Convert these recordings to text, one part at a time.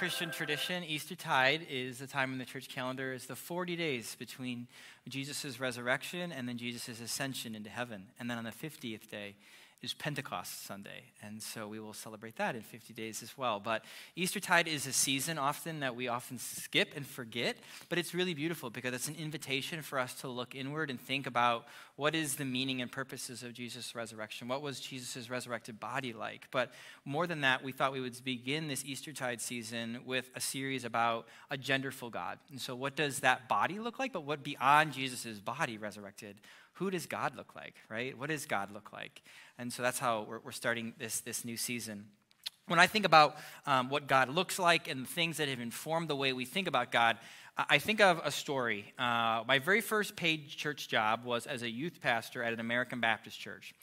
Christian tradition, Eastertide is the time in the church calendar is the 40 days between Jesus' resurrection and then Jesus' ascension into heaven. And then on the 50th day is Pentecost Sunday. And so we will celebrate that in 50 days as well. But Eastertide is a season often that we often skip and forget, but it's really beautiful because it's an invitation for us to look inward and think about what is the meaning and purposes of Jesus' resurrection? What was Jesus' resurrected body like? But more than that, we thought we would begin this Eastertide season with a series about a genderful God. And so, what does that body look like? But what beyond Jesus' body resurrected? Who does God look like, right? What does God look like? And so that's how we're, we're starting this, this new season. When I think about um, what God looks like and things that have informed the way we think about God, I think of a story. Uh, my very first paid church job was as a youth pastor at an American Baptist church.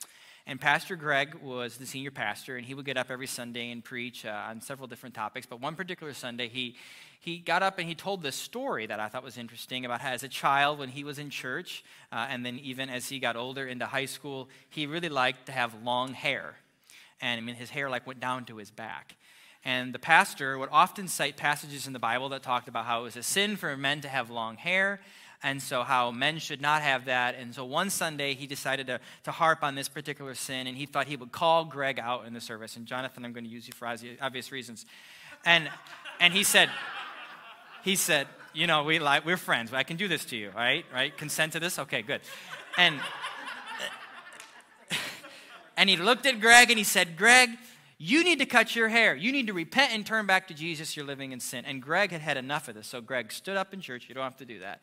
And Pastor Greg was the senior pastor, and he would get up every Sunday and preach uh, on several different topics. But one particular Sunday, he, he got up and he told this story that I thought was interesting about how, as a child, when he was in church, uh, and then even as he got older into high school, he really liked to have long hair. And I mean, his hair like went down to his back. And the pastor would often cite passages in the Bible that talked about how it was a sin for men to have long hair, and so how men should not have that. And so one Sunday, he decided to, to harp on this particular sin, and he thought he would call Greg out in the service. And Jonathan, I'm going to use you for obvious reasons. And, and he said, he said, you know, we like, we're friends. But I can do this to you, right? Right? Consent to this? Okay, good. And, and he looked at Greg and he said, Greg, you need to cut your hair. You need to repent and turn back to Jesus. You're living in sin. And Greg had had enough of this. So Greg stood up in church. You don't have to do that.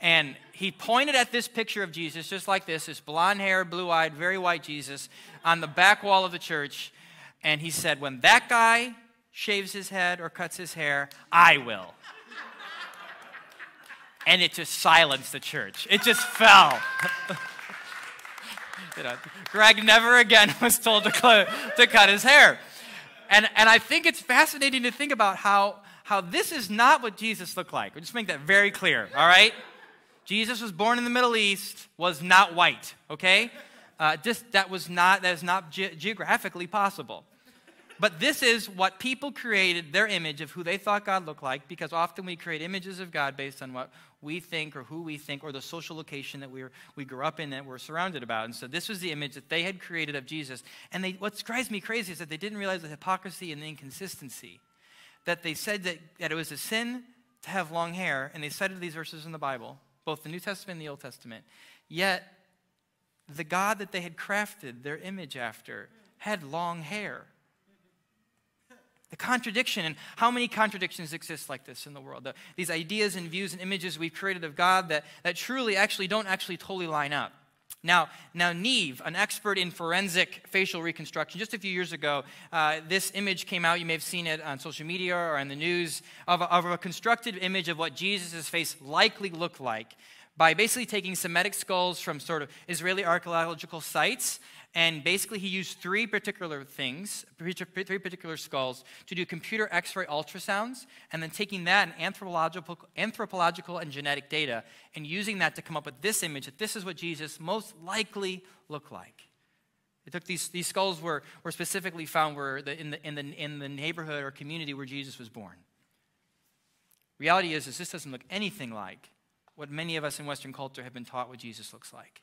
And he pointed at this picture of Jesus, just like this this blonde haired, blue eyed, very white Jesus on the back wall of the church. And he said, When that guy shaves his head or cuts his hair, I will. and it just silenced the church. It just fell. you know, Greg never again was told to, cl- to cut his hair. And, and I think it's fascinating to think about how, how this is not what Jesus looked like. We'll just make that very clear, all right? Jesus was born in the Middle East, was not white, okay? Uh, just that was not, that is not ge- geographically possible. But this is what people created their image of who they thought God looked like, because often we create images of God based on what we think or who we think or the social location that we, were, we grew up in that we're surrounded about. And so this was the image that they had created of Jesus. And they, what drives me crazy is that they didn't realize the hypocrisy and the inconsistency. That they said that, that it was a sin to have long hair, and they cited these verses in the Bible, both the New Testament and the Old Testament. Yet, the God that they had crafted their image after had long hair. The contradiction, and how many contradictions exist like this in the world? The, these ideas and views and images we've created of God that, that truly actually don't actually totally line up. Now, now, Neave, an expert in forensic facial reconstruction, just a few years ago, uh, this image came out. You may have seen it on social media or in the news of a, of a constructed image of what Jesus' face likely looked like by basically taking Semitic skulls from sort of Israeli archaeological sites and basically, he used three particular things, three particular skulls, to do computer x ray ultrasounds, and then taking that and anthropological, anthropological and genetic data, and using that to come up with this image that this is what Jesus most likely looked like. They took these, these skulls were, were specifically found were the, in, the, in, the, in the neighborhood or community where Jesus was born. Reality is, is this doesn't look anything like what many of us in Western culture have been taught what Jesus looks like.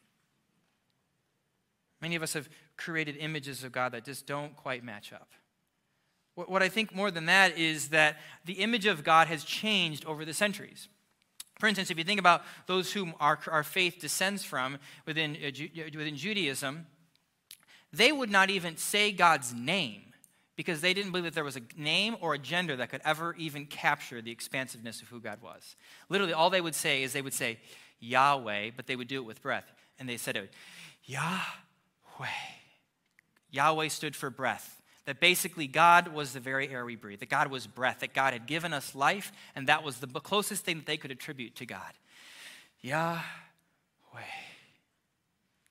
Many of us have created images of God that just don't quite match up. What I think more than that is that the image of God has changed over the centuries. For instance, if you think about those whom our, our faith descends from within, uh, within Judaism, they would not even say God's name because they didn't believe that there was a name or a gender that could ever even capture the expansiveness of who God was. Literally, all they would say is they would say, Yahweh, but they would do it with breath. And they said it, Yahweh. Yahweh stood for breath. That basically God was the very air we breathe, that God was breath, that God had given us life, and that was the closest thing that they could attribute to God. Yahweh.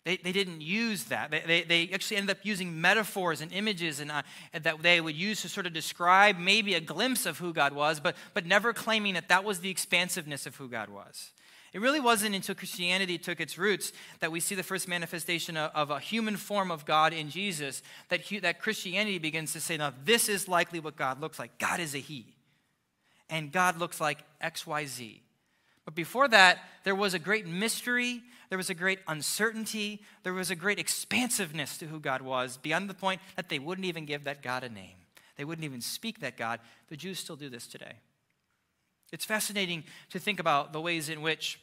They, they didn't use that. They, they, they actually ended up using metaphors and images and, uh, that they would use to sort of describe maybe a glimpse of who God was, but, but never claiming that that was the expansiveness of who God was. It really wasn't until Christianity took its roots that we see the first manifestation of, of a human form of God in Jesus, that, that Christianity begins to say, now, this is likely what God looks like. God is a He. And God looks like XYZ. But before that, there was a great mystery, there was a great uncertainty, there was a great expansiveness to who God was, beyond the point that they wouldn't even give that God a name. They wouldn't even speak that God. The Jews still do this today. It's fascinating to think about the ways in which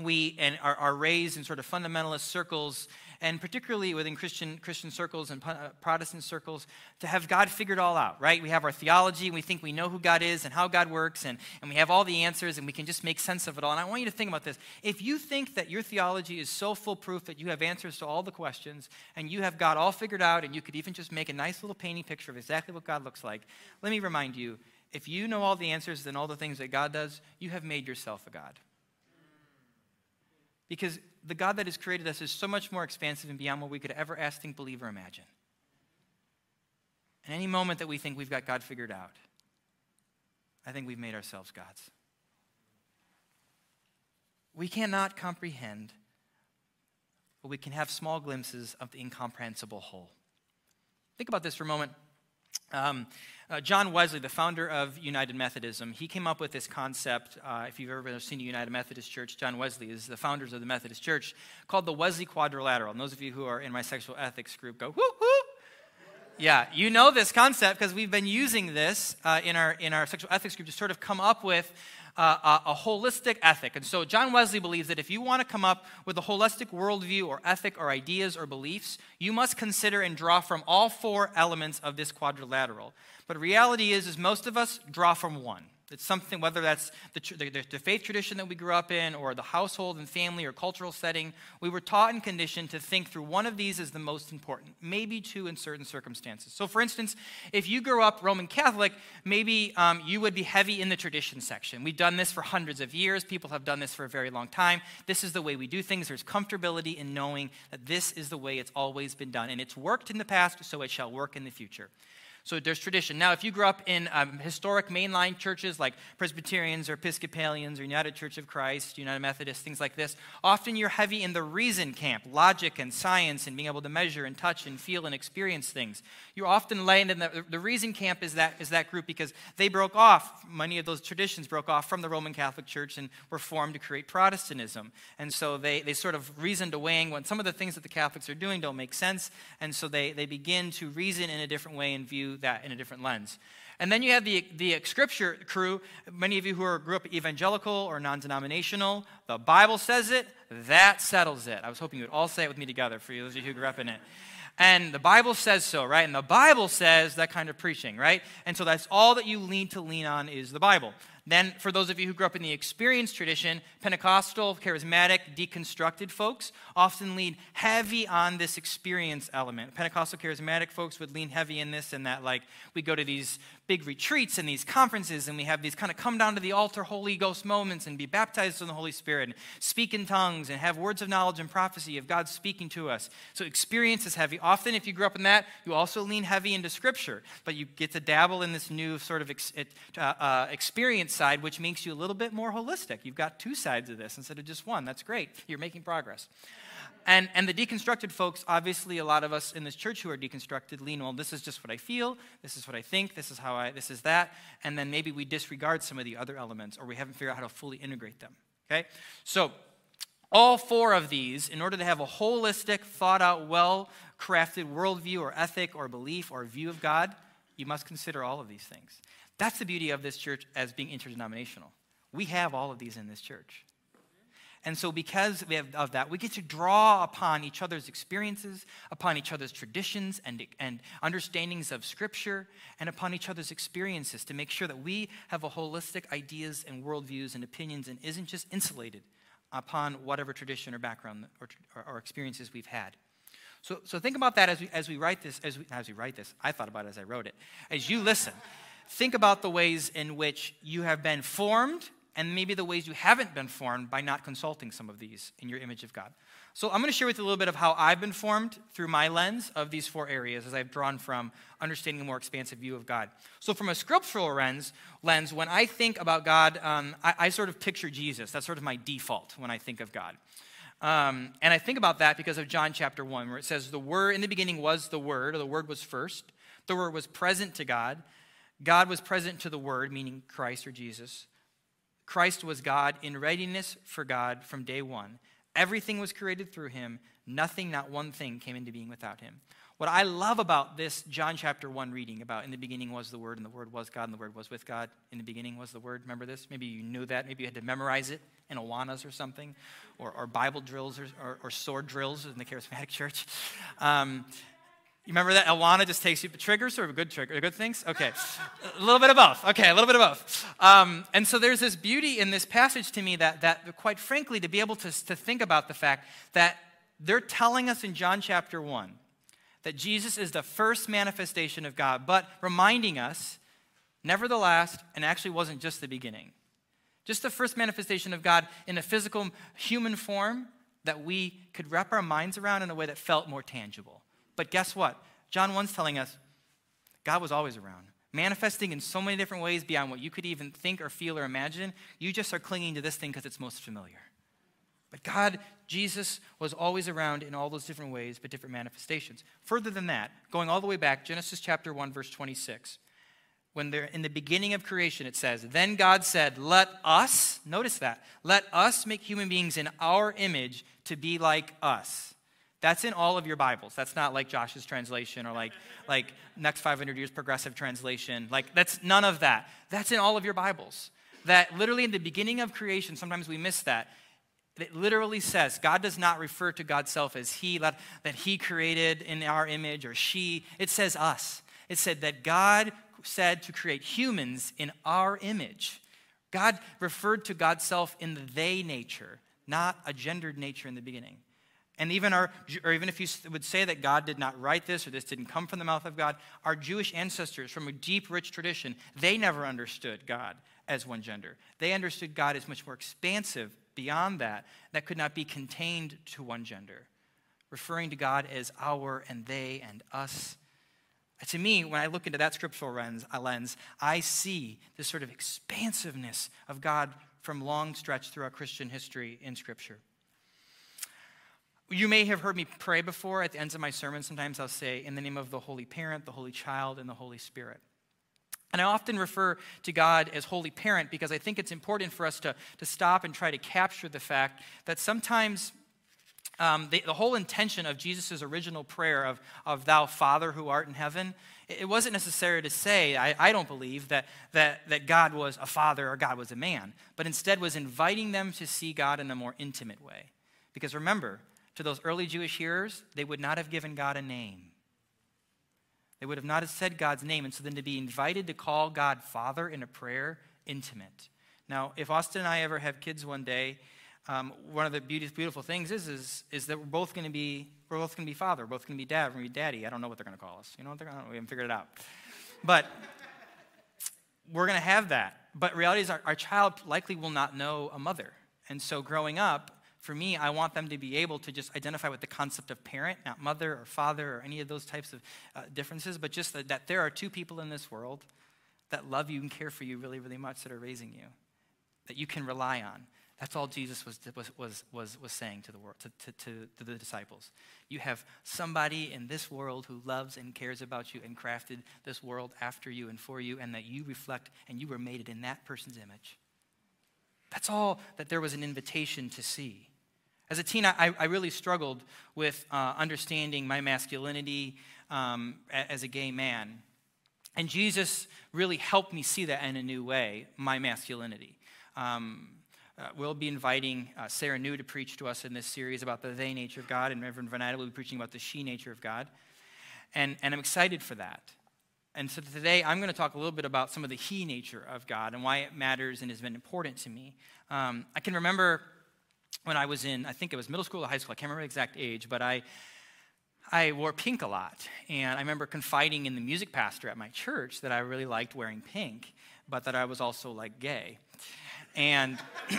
we and are, are raised in sort of fundamentalist circles, and particularly within Christian, Christian circles and uh, Protestant circles, to have God figured all out, right? We have our theology, and we think we know who God is and how God works, and, and we have all the answers, and we can just make sense of it all. And I want you to think about this. If you think that your theology is so foolproof that you have answers to all the questions, and you have God all figured out, and you could even just make a nice little painting picture of exactly what God looks like, let me remind you if you know all the answers and all the things that God does, you have made yourself a God. Because the God that has created us is so much more expansive and beyond what we could ever ask, think, believe, or imagine. And any moment that we think we've got God figured out, I think we've made ourselves gods. We cannot comprehend, but we can have small glimpses of the incomprehensible whole. Think about this for a moment. Um, uh, John Wesley, the founder of United Methodism, he came up with this concept. Uh, if you've ever seen a United Methodist Church, John Wesley is the founders of the Methodist Church, called the Wesley Quadrilateral. And those of you who are in my sexual ethics group go, whoo, whoo. Yeah, you know this concept because we've been using this uh, in, our, in our sexual ethics group to sort of come up with uh, a, a, holistic ethic. And so John Wesley believes that if you want to come up with a holistic worldview or ethic or ideas or beliefs, you must consider and draw from all four elements of this quadrilateral. But reality is, is most of us draw from one. It's something, whether that's the, the, the, faith tradition that we grew up in, or the household and family or cultural setting, we were taught and conditioned to think through one of these as the most important, maybe two in certain circumstances. So, for instance, if you grew up Roman Catholic, maybe um, you would be heavy in the tradition section. We've done this for hundreds of years, people have done this for a very long time. This is the way we do things. There's comfortability in knowing that this is the way it's always been done, and it's worked in the past, so it shall work in the future. So there's tradition. Now, if you grew up in um, historic mainline churches like Presbyterians or Episcopalians or United Church of Christ, United Methodist, things like this, often you're heavy in the reason camp, logic and science and being able to measure and touch and feel and experience things. You're often laying in the, the reason camp is that, is that group because they broke off, many of those traditions broke off from the Roman Catholic Church and were formed to create Protestantism. And so they, they sort of reasoned away when some of the things that the Catholics are doing don't make sense. And so they, they begin to reason in a different way and view that in a different lens. And then you have the, the scripture crew. Many of you who are, grew up evangelical or non denominational, the Bible says it, that settles it. I was hoping you would all say it with me together for those of you who grew up in it. And the Bible says so, right? And the Bible says that kind of preaching, right? And so that's all that you need to lean on is the Bible. Then, for those of you who grew up in the experience tradition, Pentecostal, charismatic, deconstructed folks often lean heavy on this experience element. Pentecostal, charismatic folks would lean heavy in this and that, like, we go to these big retreats and these conferences and we have these kind of come down to the altar Holy Ghost moments and be baptized in the Holy Spirit and speak in tongues and have words of knowledge and prophecy of God speaking to us. So experience is heavy. Often, if you grew up in that, you also lean heavy into Scripture, but you get to dabble in this new sort of ex- uh, uh, experience side, which makes you a little bit more holistic. You've got two sides of this instead of just one. That's great. You're making progress. And, and the deconstructed folks, obviously, a lot of us in this church who are deconstructed lean, well, this is just what I feel, this is what I think, this is how I, this is that. And then maybe we disregard some of the other elements or we haven't figured out how to fully integrate them. Okay? So, all four of these, in order to have a holistic, thought out, well crafted worldview or ethic or belief or view of God, you must consider all of these things. That's the beauty of this church as being interdenominational. We have all of these in this church. And so, because of that, we get to draw upon each other's experiences, upon each other's traditions and, and understandings of Scripture, and upon each other's experiences to make sure that we have a holistic ideas and worldviews and opinions and isn't just insulated upon whatever tradition or background or, or, or experiences we've had. So, so think about that as we, as we write this, as we, as we write this. I thought about it as I wrote it. As you listen, think about the ways in which you have been formed and maybe the ways you haven't been formed by not consulting some of these in your image of God. So I'm going to share with you a little bit of how I've been formed through my lens of these four areas as I've drawn from understanding a more expansive view of God. So from a scriptural lens, lens when I think about God, um, I, I, sort of picture Jesus. That's sort of my default when I think of God. Um, and I think about that because of John chapter 1, where it says, The Word in the beginning was the Word, or the Word was first. The Word was present to God. God was present to the Word, meaning Christ or Jesus. Christ was God in readiness for God from day one. Everything was created through him. Nothing, not one thing, came into being without him. What I love about this John chapter 1 reading about in the beginning was the Word, and the Word was God, and the Word was with God. In the beginning was the Word. Remember this? Maybe you knew that. Maybe you had to memorize it in Awanas or something, or, or Bible drills or, or, or, sword drills in the charismatic church. Um, you remember that? Awana just takes you triggers or good trigger, good things? Okay. a little bit of both. Okay, a little bit of both. Um, and so there's this beauty in this passage to me that, that quite frankly, to be able to, to think about the fact that they're telling us in John chapter 1 that Jesus is the first manifestation of God, but reminding us, nevertheless, and actually wasn't just the beginning. Just the first manifestation of God in a physical human form that we could wrap our minds around in a way that felt more tangible. But guess what? John 1's telling us God was always around, manifesting in so many different ways beyond what you could even think or feel or imagine. You just are clinging to this thing because it's most familiar. But God, Jesus, was always around in all those different ways, but different manifestations. Further than that, going all the way back, Genesis chapter 1, verse 26. When they're in the beginning of creation, it says, Then God said, Let us, notice that, let us make human beings in our image to be like us. That's in all of your Bibles. That's not like Josh's translation or like, like next 500 years progressive translation. Like, that's none of that. That's in all of your Bibles. That literally in the beginning of creation, sometimes we miss that. It literally says God does not refer to God's self as He, that He created in our image or she. It says us. It said that God said to create humans in our image. God referred to God's self in the they nature, not a gendered nature in the beginning. And even our, or even if you would say that God did not write this or this didn't come from the mouth of God, our Jewish ancestors from a deep, rich tradition, they never understood God as one gender. They understood God as much more expansive beyond that, that could not be contained to one gender, referring to God as our and they and us. To me, when I look into that scriptural lens, uh, lens I see this sort of expansiveness of God from long stretch throughout Christian history in Scripture. You may have heard me pray before at the ends of my sermon. Sometimes I'll say, in the name of the Holy Parent, the Holy Child, and the Holy Spirit. And I often refer to God as Holy Parent because I think it's important for us to, to stop and try to capture the fact that sometimes um, the, the, whole intention of Jesus' original prayer of, of Thou Father who art in heaven, it wasn't necessary to say, I, I don't believe, that, that, that God was a father or God was a man, but instead was inviting them to see God in a more intimate way. Because remember, to those early Jewish hearers, they would not have given God a name. They would have not have said God's name. And so then to be invited to call God Father in a prayer, intimate. Now, if Austin and I ever have kids one day, um, one of the beautiful things is, is, is that we're both going to be we're both going to be father, we're both going to be dad, we're going to be daddy. I don't know what they're going to call us. You know what they're going to? We haven't figured it out. But we're going to have that. But reality is, our, our child likely will not know a mother. And so growing up, for me, I want them to be able to just identify with the concept of parent, not mother or father or any of those types of uh, differences, but just that, that there are two people in this world that love you and care for you really, really much that are raising you, that you can rely on. That's all Jesus was, was, was, was, saying to the world, to, to, to, to the disciples. You have somebody in this world who loves and cares about you and crafted this world after you and for you, and that you reflect and you were made it in that person's image. That's all that there was an invitation to see. As a teen, I, I really struggled with uh, understanding my masculinity um, as a gay man. And Jesus really helped me see that in a new way, my masculinity. Um, uh, we'll be inviting uh, Sarah New to preach to us in this series about the they nature of God, and Reverend Vanetta will be preaching about the she nature of God. And, and I'm excited for that. And so today I'm going to talk a little bit about some of the he nature of God and why it matters and has been important to me. Um, I can remember when I was in, I think it was middle school or high school, I can't remember the exact age, but I, I wore pink a lot. And I remember confiding in the music pastor at my church that I really liked wearing pink, but that I was also like gay. And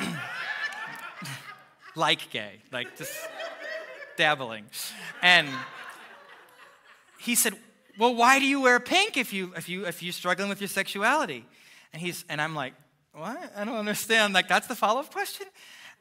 like gay, like just dabbling. And he said, Well, why do you wear pink if, you, if, you, if you're struggling with your sexuality? And, he's, and I'm like, What? I don't understand. Like, that's the follow up question?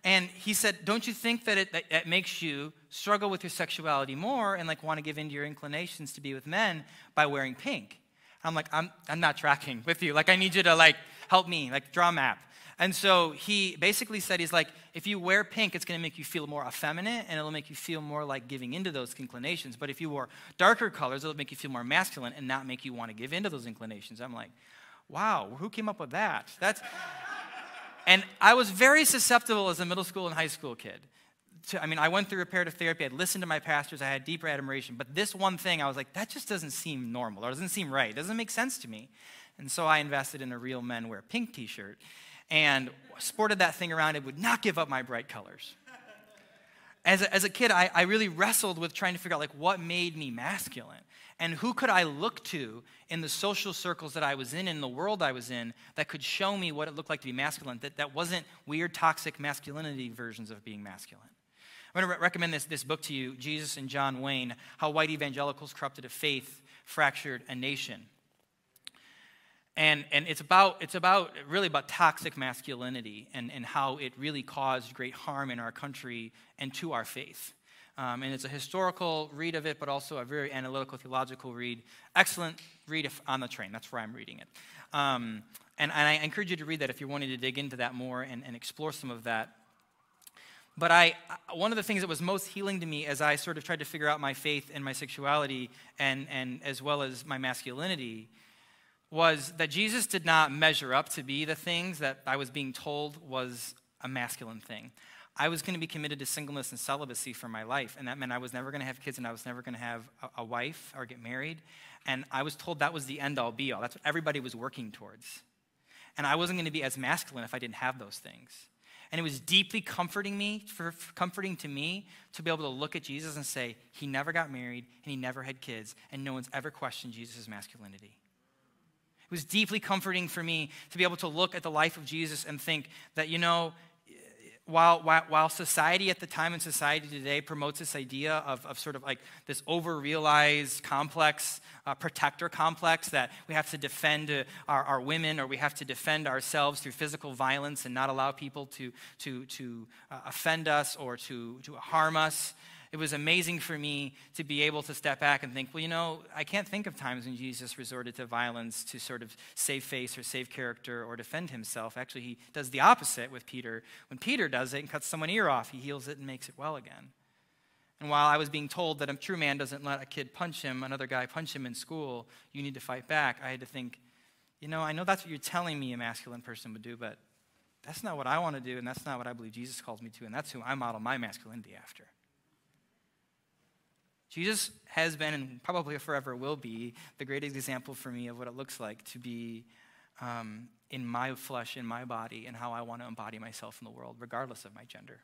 And he said, Don't you think that it, that makes you struggle with your sexuality more and like want to give in to your inclinations to be with men by wearing pink? I'm like, I'm, I'm not tracking with you. Like, I need you to like help me, like draw a map. And so he basically said, he's like, if you wear pink, it's going to make you feel more effeminate and it'll make you feel more like giving into those inclinations. But if you wore darker colors, it'll make you feel more masculine and not make you want to give into those inclinations. I'm like, wow, who came up with that? That's. And I was very susceptible as a middle school and high school kid. To, I mean, I went through reparative therapy. I'd listened to my pastors. I had deeper admiration. But this one thing, I was like, that just doesn't seem normal or doesn't seem right. It doesn't make sense to me. And so I invested in a real men wear pink t shirt and sported that thing around. It would not give up my bright colors. As a, as a kid, I, I really wrestled with trying to figure out like what made me masculine and who could I look to in the social circles that I was in, in the world I was in, that could show me what it looked like to be masculine, that, that wasn't weird, toxic masculinity versions of being masculine. I'm going to re- recommend this, this book to you Jesus and John Wayne How White Evangelicals Corrupted a Faith, Fractured a Nation. And, and it's, about, it's about really about toxic masculinity and, and how it really caused great harm in our country and to our faith. Um, and it's a historical read of it, but also a very analytical, theological read. Excellent read on the train. That's where I'm reading it. Um, and, and, I encourage you to read that if you're wanting to dig into that more and, and explore some of that. But I, one of the things that was most healing to me as I sort of tried to figure out my faith and my sexuality, and, and as well as my masculinity, was that Jesus did not measure up to be the things that I was being told was a masculine thing. I was going to be committed to singleness and celibacy for my life, and that meant I was never going to have kids and I was never going to have a, a, wife or get married. And I was told that was the end all be all. That's what everybody was working towards. And I wasn't going to be as masculine if I didn't have those things. And it was deeply comforting me, for, for comforting to me, to be able to look at Jesus and say, He never got married and he never had kids, and no one's ever questioned Jesus' masculinity. It was deeply comforting for me to be able to look at the life of Jesus and think that, you know, while, while, while, society at the time and society today promotes this idea of, of sort of like this over realized complex, uh, protector complex that we have to defend uh, our, our women or we have to defend ourselves through physical violence and not allow people to, to, to uh, offend us or to, to harm us, it was amazing for me to be able to step back and think, well, you know, I can't think of times when Jesus resorted to violence to sort of save face or save character or defend himself. Actually, he does the opposite with Peter. When Peter does it and cuts someone's ear off, he heals it and makes it well again. And while I was being told that a true man doesn't let a kid punch him, another guy punch him in school, you need to fight back, I had to think, you know, I know that's what you're telling me a masculine person would do, but that's not what I want to do, and that's not what I believe Jesus calls me to, and that's who I model my masculinity after. Jesus has been and probably forever will be the greatest example for me of what it looks like to be um, in my flesh, in my body, and how I want to embody myself in the world, regardless of my gender.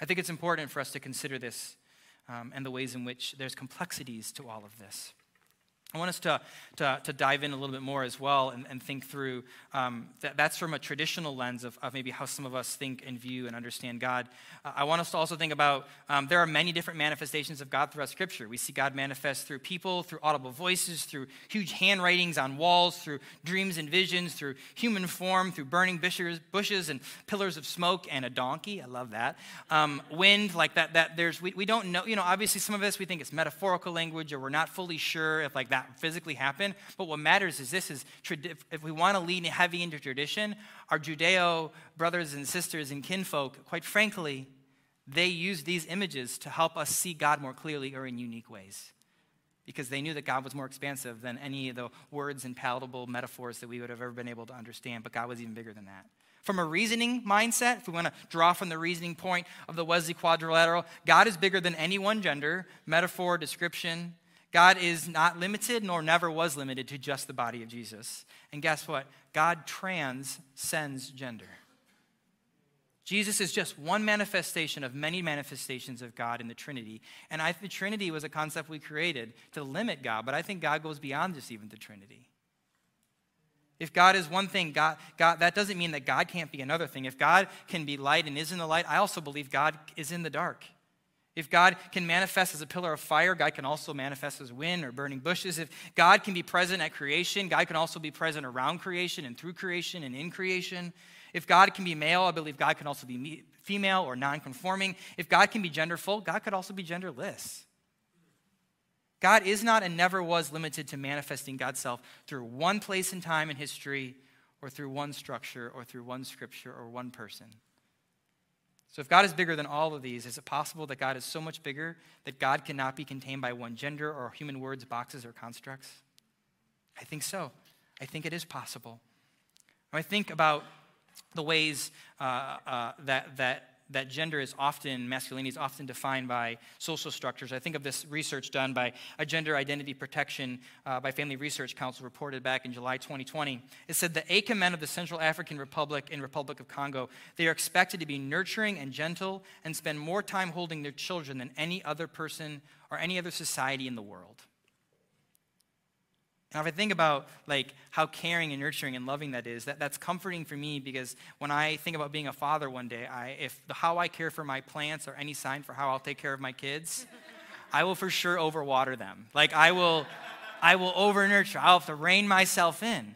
I think it's important for us to consider this um, and the ways in which there's complexities to all of this. I want us to, to, to, dive in a little bit more as well and, and think through um, that, that's from a traditional lens of, of, maybe how some of us think and view and understand God. Uh, I want us to also think about um, there are many different manifestations of God throughout Scripture. We see God manifest through people, through audible voices, through huge handwritings on walls, through dreams and visions, through human form, through burning bushes, bushes and pillars of smoke and a donkey. I love that. Um, wind, like that, that there's, we, we don't know, you know, obviously some of us, we think it's metaphorical language or we're not fully sure if like that that physically happen. But what matters is this is if we want to lean heavy into tradition, our Judeo brothers and sisters and kinfolk, quite frankly, they used these images to help us see God more clearly or in unique ways. Because they knew that God was more expansive than any of the words and palatable metaphors that we would have ever been able to understand, but God was even bigger than that. From a reasoning mindset, if we want to draw from the reasoning point of the Wesley quadrilateral, God is bigger than any one gender, metaphor, description, God is not limited nor never was limited to just the body of Jesus. And guess what? God transcends gender. Jesus is just one manifestation of many manifestations of God in the Trinity. And I think the Trinity was a concept we created to limit God, but I think God goes beyond just even the Trinity. If God is one thing, God, God, that doesn't mean that God can't be another thing. If God can be light and is in the light, I also believe God is in the dark. If God can manifest as a pillar of fire, God can also manifest as wind or burning bushes. If God can be present at creation, God can also be present around creation and through creation and in creation. If God can be male, I believe God can also be female or non-conforming. If God can be genderful, God could also be genderless. God is not and never was limited to manifesting God's self through one place in time in history or through one structure or through one scripture or one person. So, if God is bigger than all of these, is it possible that God is so much bigger that God cannot be contained by one gender or human words, boxes, or constructs? I think so. I think it is possible. When I think about the ways uh, uh, that, that, that gender is often, masculinity is often defined by social structures. I think of this research done by a Gender Identity Protection uh, by Family Research Council reported back in July 2020. It said the Aka men of the Central African Republic and Republic of Congo, they are expected to be nurturing and gentle and spend more time holding their children than any other person or any other society in the world. And if I think about like how caring and nurturing and loving that is, that, that's comforting for me because when I think about being a father one day, I, if the, how I care for my plants are any sign for how I'll take care of my kids, I will for sure overwater them. Like I will, I will over nurture. I'll have to rein myself in.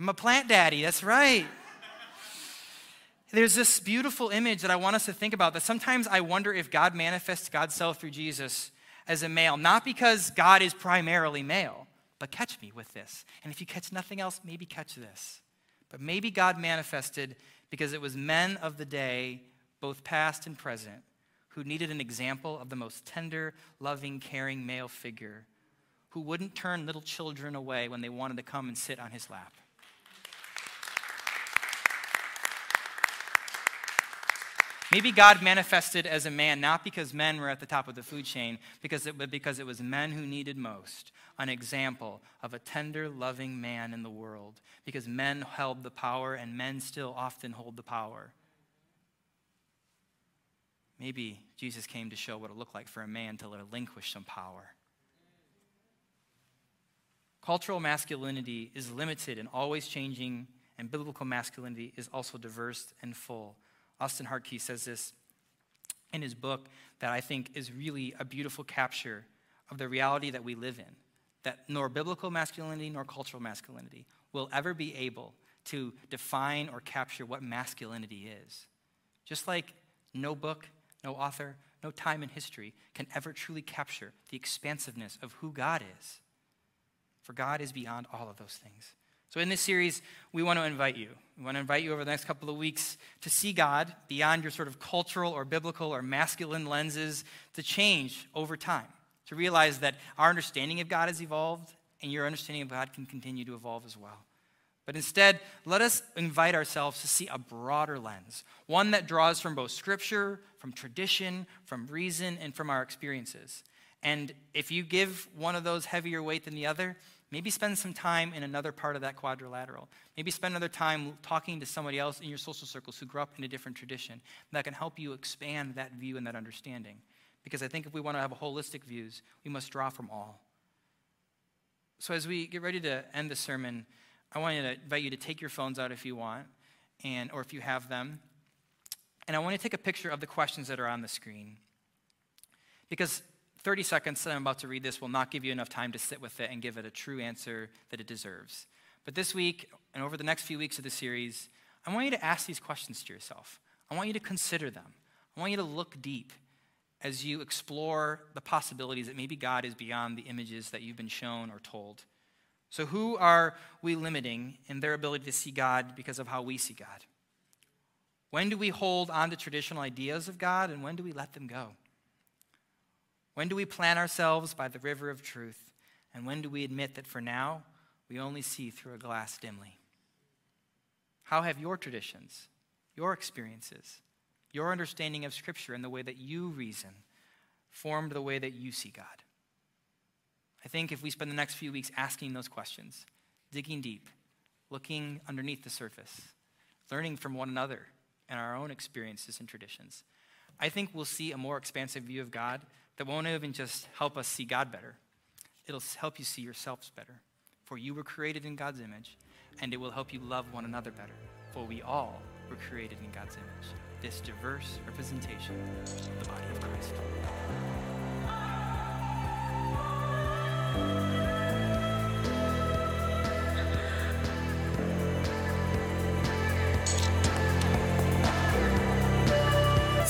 I'm a plant daddy. That's right. There's this beautiful image that I want us to think about that sometimes I wonder if God manifests God's self through Jesus as a male, not because God is primarily male but catch me with this. And if you catch nothing else, maybe catch this. But maybe God manifested because it was men of the day, both past and present, who needed an example of the most tender, loving, caring male figure who wouldn't turn little children away when they wanted to come and sit on his lap. Maybe God manifested as a man, not because men were at the top of the food chain, because it, but because it was men who needed most an example of a tender, loving man in the world, because men held the power and men still often hold the power. Maybe Jesus came to show what it looked like for a man to relinquish some power. Cultural masculinity is limited and always changing, and biblical masculinity is also diverse and full. Austen Hartke says this in his book that I think is really a beautiful capture of the reality that we live in. That nor biblical masculinity nor cultural masculinity will ever be able to define or capture what masculinity is. Just like no book, no author, no time in history can ever truly capture the expansiveness of who God is. For God is beyond all of those things. So, in this series, we want to invite you. We want to invite you over the next couple of weeks to see God beyond your sort of cultural or biblical or masculine lenses, to change over time, to realize that our understanding of God has evolved and your understanding of God can continue to evolve as well. But instead, let us invite ourselves to see a broader lens, one that draws from both scripture, from tradition, from reason, and from our experiences. And if you give one of those heavier weight than the other, Maybe spend some time in another part of that quadrilateral. Maybe spend another time talking to somebody else in your social circles who grew up in a different tradition that can help you expand that view and that understanding. Because I think if we want to have holistic views, we must draw from all. So as we get ready to end the sermon, I want to invite you to take your phones out if you want, and or if you have them. And I want to take a picture of the questions that are on the screen. Because 30 seconds that I'm about to read this will not give you enough time to sit with it and give it a true answer that it deserves. But this week and over the next few weeks of the series, I want you to ask these questions to yourself. I want you to consider them. I want you to look deep as you explore the possibilities that maybe God is beyond the images that you've been shown or told. So, who are we limiting in their ability to see God because of how we see God? When do we hold on to traditional ideas of God and when do we let them go? When do we plant ourselves by the river of truth? And when do we admit that for now, we only see through a glass dimly? How have your traditions, your experiences, your understanding of Scripture and the way that you reason formed the way that you see God? I think if we spend the next few weeks asking those questions, digging deep, looking underneath the surface, learning from one another, and our own experiences and traditions, I think we'll see a more expansive view of God that won't even just help us see God better, it'll help you see yourselves better. For you were created in God's image, and it will help you love one another better. For we all were created in God's image, this diverse representation of the body of Christ.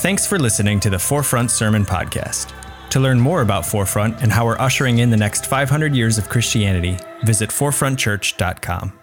Thanks for listening to the Forefront Sermon Podcast. To learn more about Forefront and how we're ushering in the next 500 years of Christianity, visit forefrontchurch.com.